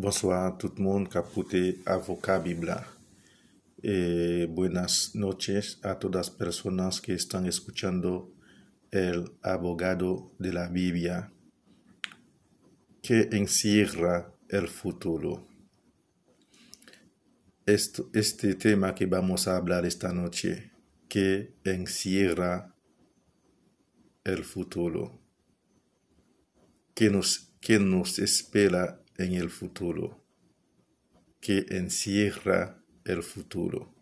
Bonsoir tout le monde qui a écouté Avocat Biblia. Y buenas noches a todas personas que están escuchando el abogado de la Biblia que encierra el futuro. Esto, este tema que vamos a hablar esta noche, que encierra el futuro, que nos, que nos espera en el futuro, que encierra el futuro.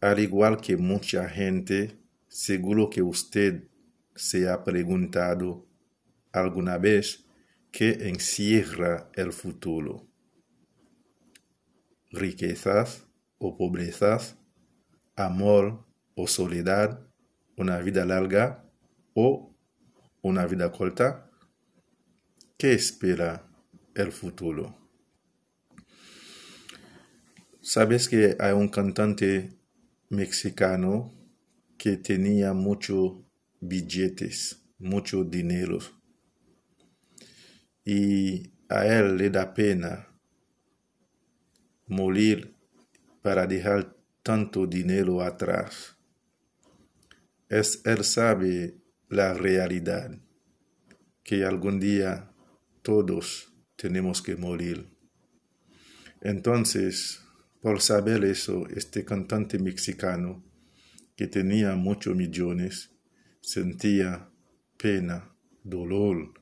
Al igual que mucha gente, seguro que usted se ha preguntado alguna vez qué encierra el futuro. Riquezas o pobrezas, amor o soledad, una vida larga o una vida corta. ¿Qué espera el futuro? Sabes que hay un cantante mexicano que tenía muchos billetes, mucho dinero. Y a él le da pena morir para dejar tanto dinero atrás. Es, él sabe la realidad, que algún día todos tenemos que morir. Entonces, por saber eso, este cantante mexicano, que tenía muchos millones, sentía pena, dolor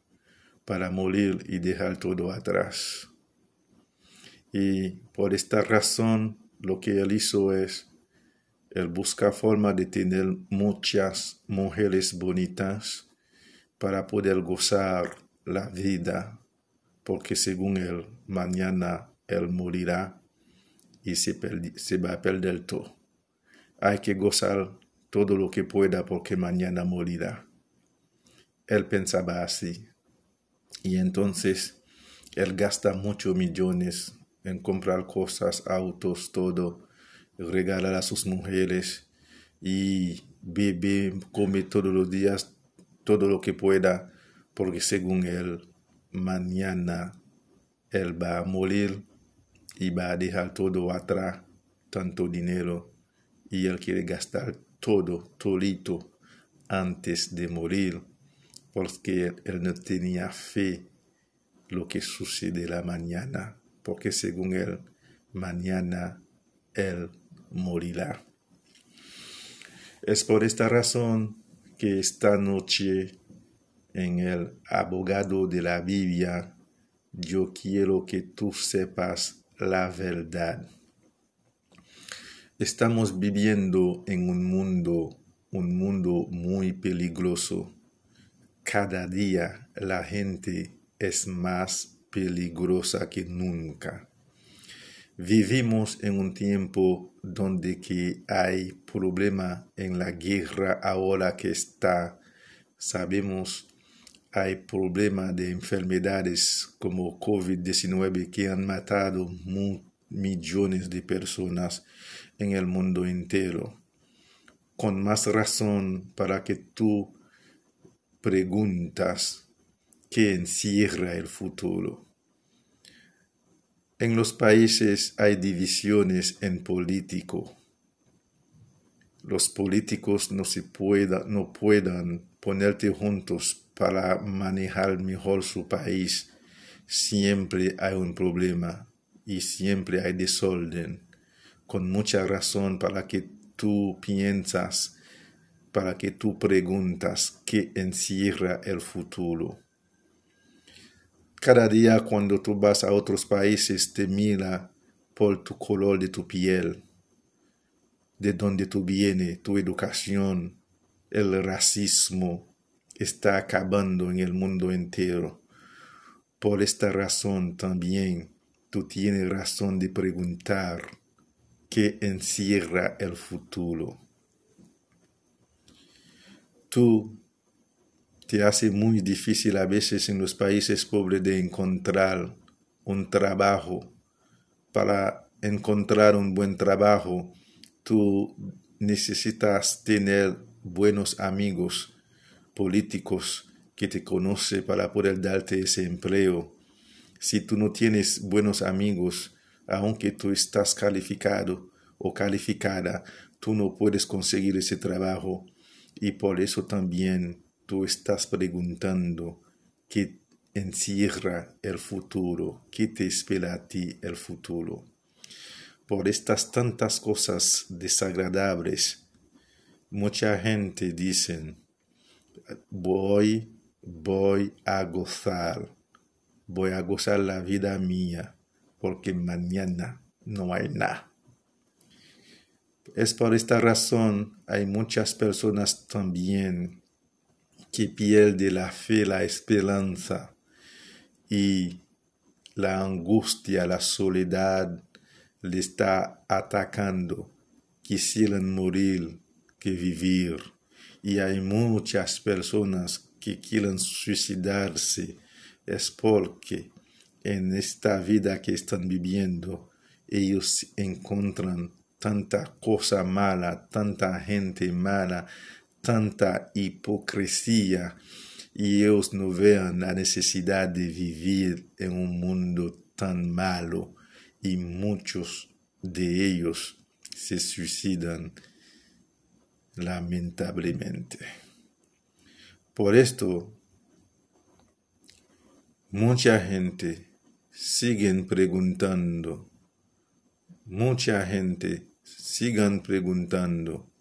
para morir y dejar todo atrás. Y por esta razón, lo que él hizo es, él busca forma de tener muchas mujeres bonitas para poder gozar la vida, porque según él, mañana él morirá y se, se va a perder todo. Hay que gozar todo lo que pueda porque mañana morirá. Él pensaba así. Y entonces él gasta muchos millones en comprar cosas, autos, todo, regalar a sus mujeres y bebe, come todos los días todo lo que pueda, porque según él, mañana él va a morir y va a dejar todo atrás, tanto dinero, y él quiere gastar todo, todito, antes de morir, porque él no tenía fe lo que sucede la mañana, porque según él, mañana él morirá. Es por esta razón que esta noche en el abogado de la Biblia, yo quiero que tú sepas la verdad. Estamos viviendo en un mundo, un mundo muy peligroso. Cada día la gente es más peligrosa que nunca. Vivimos en un tiempo donde que hay problema en la guerra ahora que está. Sabemos hay problema de enfermedades como COVID-19 que han matado millones de personas en el mundo entero. Con más razón para que tú preguntas qué encierra el futuro. En los países hay divisiones en político. Los políticos no se pueda, no puedan ponerte juntos para manejar mejor su país. Siempre hay un problema y siempre hay desorden con mucha razón para que tú piensas, para que tú preguntas qué encierra el futuro. Cada día cuando tú vas a otros países te mira por tu color de tu piel, de dónde tú vienes, tu educación, el racismo está acabando en el mundo entero. Por esta razón también tú tienes razón de preguntar que encierra el futuro. Tú te hace muy difícil a veces en los países pobres de encontrar un trabajo. Para encontrar un buen trabajo, tú necesitas tener buenos amigos políticos que te conocen para poder darte ese empleo. Si tú no tienes buenos amigos, aunque tú estás calificado o calificada, tú no puedes conseguir ese trabajo y por eso también tú estás preguntando qué encierra el futuro, qué te espera a ti el futuro. Por estas tantas cosas desagradables, mucha gente dice, voy, voy a gozar, voy a gozar la vida mía, porque mañana no hay nada. Es por esta razón hay muchas personas también que pierden la fe, la esperanza y la angustia, la soledad le está atacando. Quisieran morir que vivir. Y hay muchas personas que quieren suicidarse. Es porque en esta vida que están viviendo ellos encuentran tanta cosa mala, tanta gente mala, tanta hipocresía y ellos no vean la necesidad de vivir en un mundo tan malo y muchos de ellos se suicidan lamentablemente. Por esto, mucha gente sigue preguntando, mucha gente sigan preguntando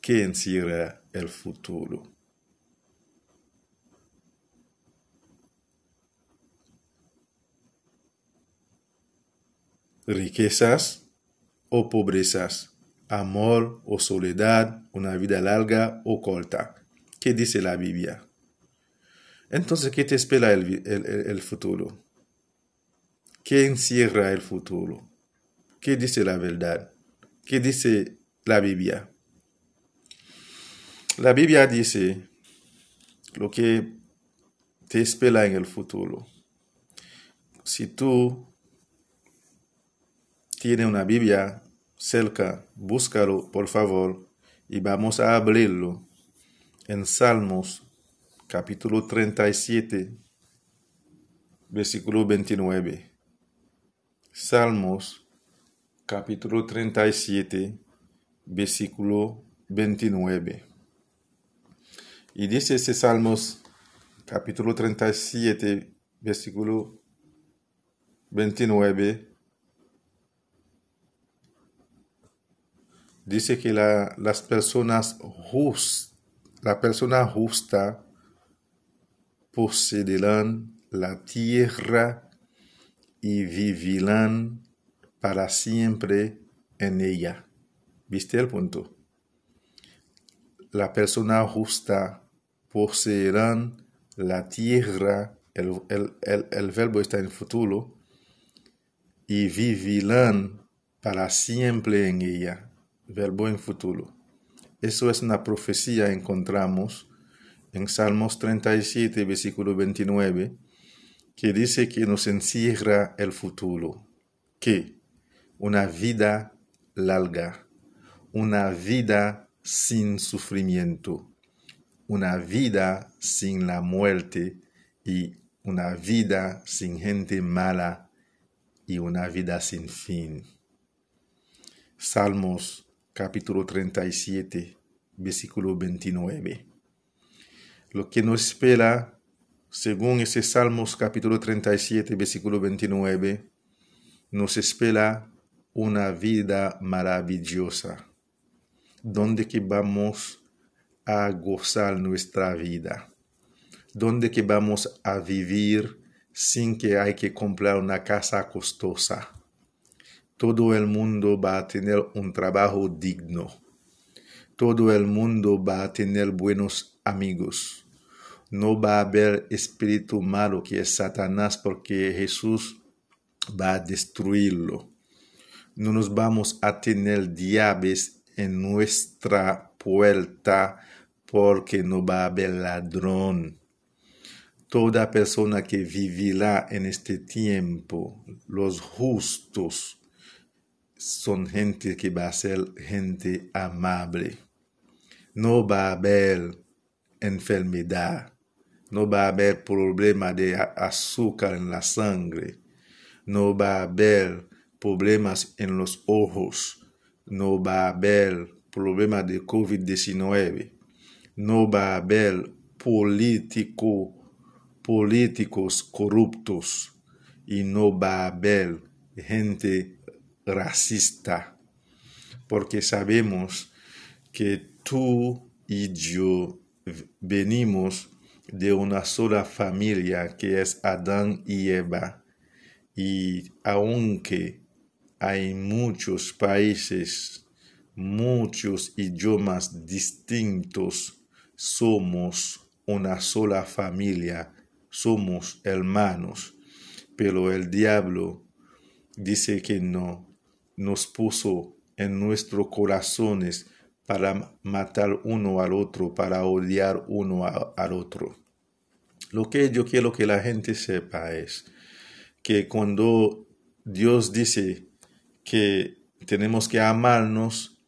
qué encierra el futuro. Riquezas o pobrezas, amor o soledad, una vida larga o corta. ¿Qué dice la Biblia? Entonces, ¿qué te espera el, el futuro? ¿Qué encierra el futuro? ¿Qué dice la verdad? ¿Qué dice la Biblia? La Biblia dice lo que te espera en el futuro. Si tú tienes una Biblia cerca, búscalo por favor y vamos a abrirlo en Salmos capítulo 37, versículo 29. Salmos capítulo 37, versículo 29. Y dice ese Salmos, capítulo 37, versículo 29, dice que la, las personas justas, la persona justa poseerán la tierra y vivirán para siempre en ella. ¿Viste el punto? La persona justa poseerán la tierra, el, el, verbo está en futuro, y vivirán para siempre en ella, verbo en futuro. Eso es una profecía, encontramos en Salmos 37, versículo 29, que dice que nos encierra el futuro. ¿Qué? una vida larga, una vida sin sufrimiento, una vida sin la muerte y una vida sin gente mala y una vida sin fin. Salmos capítulo 37, versículo 29. Lo que nos espera, según ese Salmos capítulo 37, versículo 29, nos espera una vida maravillosa, donde que vamos a gozar nuestra vida, donde que vamos a vivir sin que hay que comprar una casa costosa. Todo el mundo va a tener un trabajo digno. Todo el mundo va a tener buenos amigos. No va a haber espíritu malo que es Satanás porque Jesús va a destruirlo no nos vamos a tener diablos en nuestra puerta porque no va a haber ladrón. Toda persona que vivirá en este tiempo, los justos, son gente que va a ser gente amable. No va a haber enfermedad, no va a haber problema de azúcar en la sangre, no va a haber problemas en los ojos, no va a haber problema de COVID-19, no va a haber político, políticos corruptos y no va a haber gente racista, porque sabemos que tú y yo venimos de una sola familia que es Adán y Eva. Y aunque hay muchos países, muchos idiomas distintos, somos una sola familia, somos hermanos. Pero el diablo dice que no, nos puso en nuestros corazones para matar uno al otro, para odiar uno al otro. Lo que yo quiero que la gente sepa es que cuando Dios dice que tenemos que amarnos,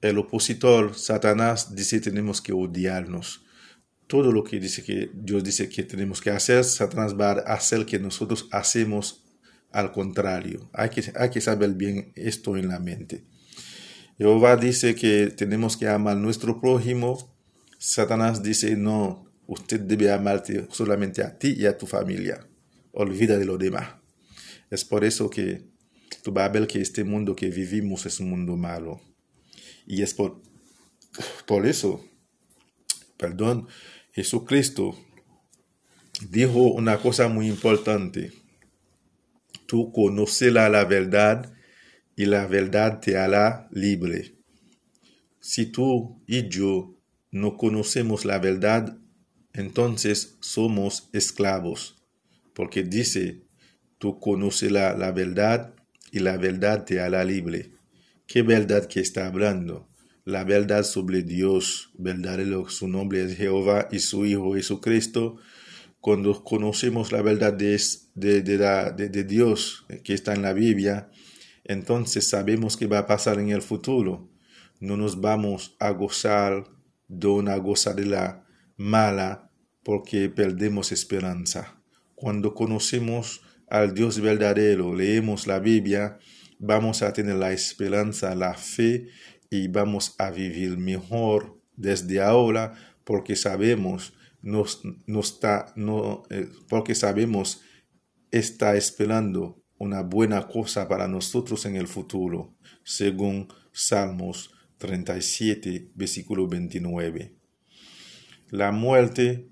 el opositor, Satanás, dice que tenemos que odiarnos. Todo lo que dice que Dios dice que tenemos que hacer, Satanás va a hacer que nosotros hacemos al contrario. Hay que, hay que saber bien esto en la mente. Jehová dice que tenemos que amar a nuestro prójimo. Satanás dice, no, usted debe amarte solamente a ti y a tu familia. Olvida de lo demás. Es por eso que tú vas a ver que este mundo que vivimos es un mundo malo. Y es por, por eso, perdón, Jesucristo dijo una cosa muy importante. Tú conoces la verdad y la verdad te hará libre. Si tú y yo no conocemos la verdad, entonces somos esclavos, porque dice, tú conoces la, la verdad y la verdad te hará libre. ¿Qué verdad que está hablando? La verdad sobre Dios, verdadero, su nombre es Jehová y su Hijo Jesucristo. Cuando conocemos la verdad de, de, de, de Dios que está en la Biblia, entonces sabemos que va a pasar en el futuro. No nos vamos a gozar de una gozadera mala porque perdemos esperanza. Cuando conocemos al Dios verdadero, leemos la Biblia, vamos a tener la esperanza, la fe y vamos a vivir mejor desde ahora porque sabemos nos, está, no, eh, porque sabemos está esperando una buena cosa para nosotros en el futuro, según Salmos 37, versículo 29. La muerte,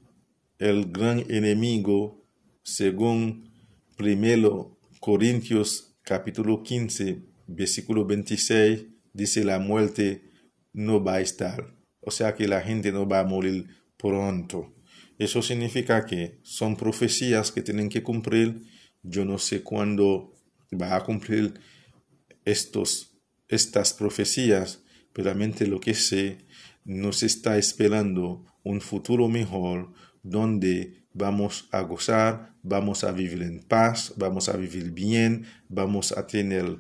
el gran enemigo, según 1 Corintios capítulo 15, versículo 26, dice la muerte no va a estar. O sea que la gente no va a morir pronto. Eso significa que son profecías que tienen que cumplir. Yo no sé cuándo va a cumplir estos, estas profecías, pero realmente lo que sé, nos está esperando un futuro mejor donde vamos a gozar, vamos a vivir en paz, vamos a vivir bien, vamos a tener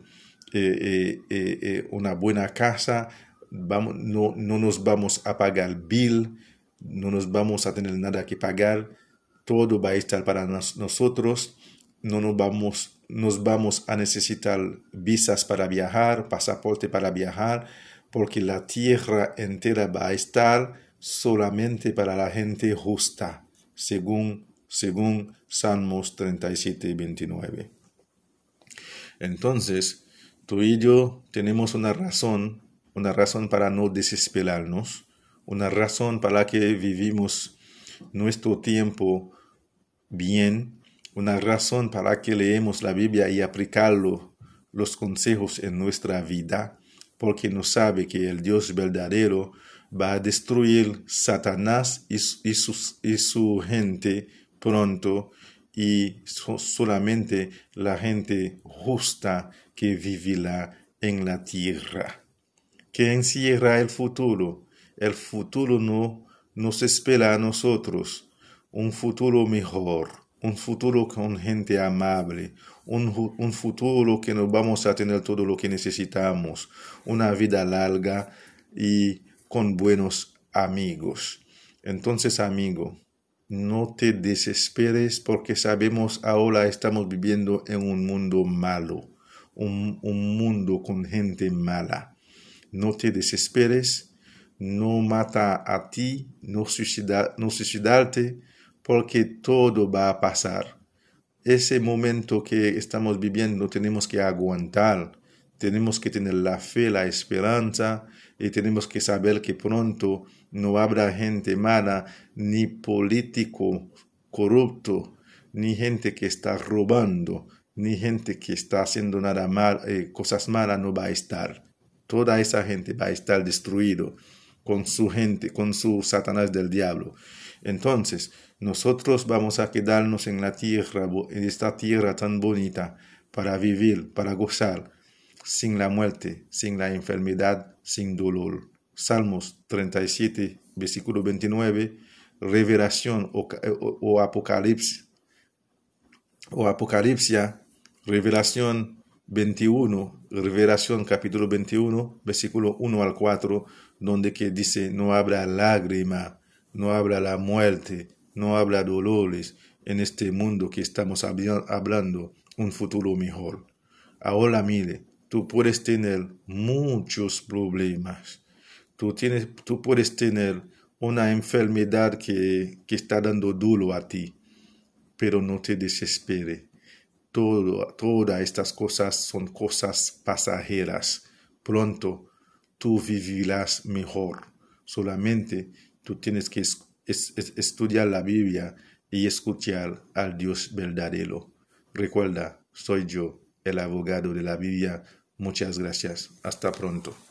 eh, eh, eh, una buena casa, vamos, no, no nos vamos a pagar bill, no nos vamos a tener nada que pagar, todo va a estar para nosotros no nos vamos, nos vamos a necesitar visas para viajar, pasaporte para viajar, porque la tierra entera va a estar solamente para la gente justa, según, según Salmos 37 y 29. Entonces, tú y yo tenemos una razón, una razón para no desesperarnos, una razón para que vivimos nuestro tiempo bien, una razón para que leemos la Biblia y aplicarlo, los consejos en nuestra vida, porque nos sabe que el Dios verdadero va a destruir Satanás y, su gente pronto y solamente la gente justa que vivirá en la tierra. Que encierra el futuro. El futuro no nos espera a nosotros, un futuro mejor un futuro con gente amable, un, un, futuro que nos vamos a tener todo lo que necesitamos, una vida larga y con buenos amigos. Entonces, amigo, no te desesperes porque sabemos ahora estamos viviendo en un mundo malo, un, mundo con gente mala. No te desesperes, no mata a ti, no, suicida, no suicidarte, porque todo va a pasar. Ese momento que estamos viviendo tenemos que aguantar, tenemos que tener la fe, la esperanza y tenemos que saber que pronto no habrá gente mala, ni político corrupto, ni gente que está robando, ni gente que está haciendo nada mal, eh, cosas malas no va a estar. Toda esa gente va a estar destruido con su gente, con su Satanás del diablo. Entonces, nosotros vamos a quedarnos en la tierra, en esta tierra tan bonita, para vivir, para gozar, sin la muerte, sin la enfermedad, sin dolor. Salmos 37, versículo 29, revelación o, apocalipsis, o apocalipsia, revelación 21, revelación capítulo 21, versículo 1 al 4, donde que dice, no habrá lágrima, no habrá la muerte, no habrá dolores en este mundo que estamos hablando, un futuro mejor. Ahora mire, tú puedes tener muchos problemas, Tú, tienes, tú puedes tener una enfermedad que, que está dando duro a ti, pero no te desespere. Todo, todas estas cosas son cosas pasajeras. Pronto tú vivirás mejor. Solamente tú tienes que estudiar la Biblia y escuchar al Dios verdadero. Recuerda, soy yo, el abogado de la Biblia. Muchas gracias. Hasta pronto.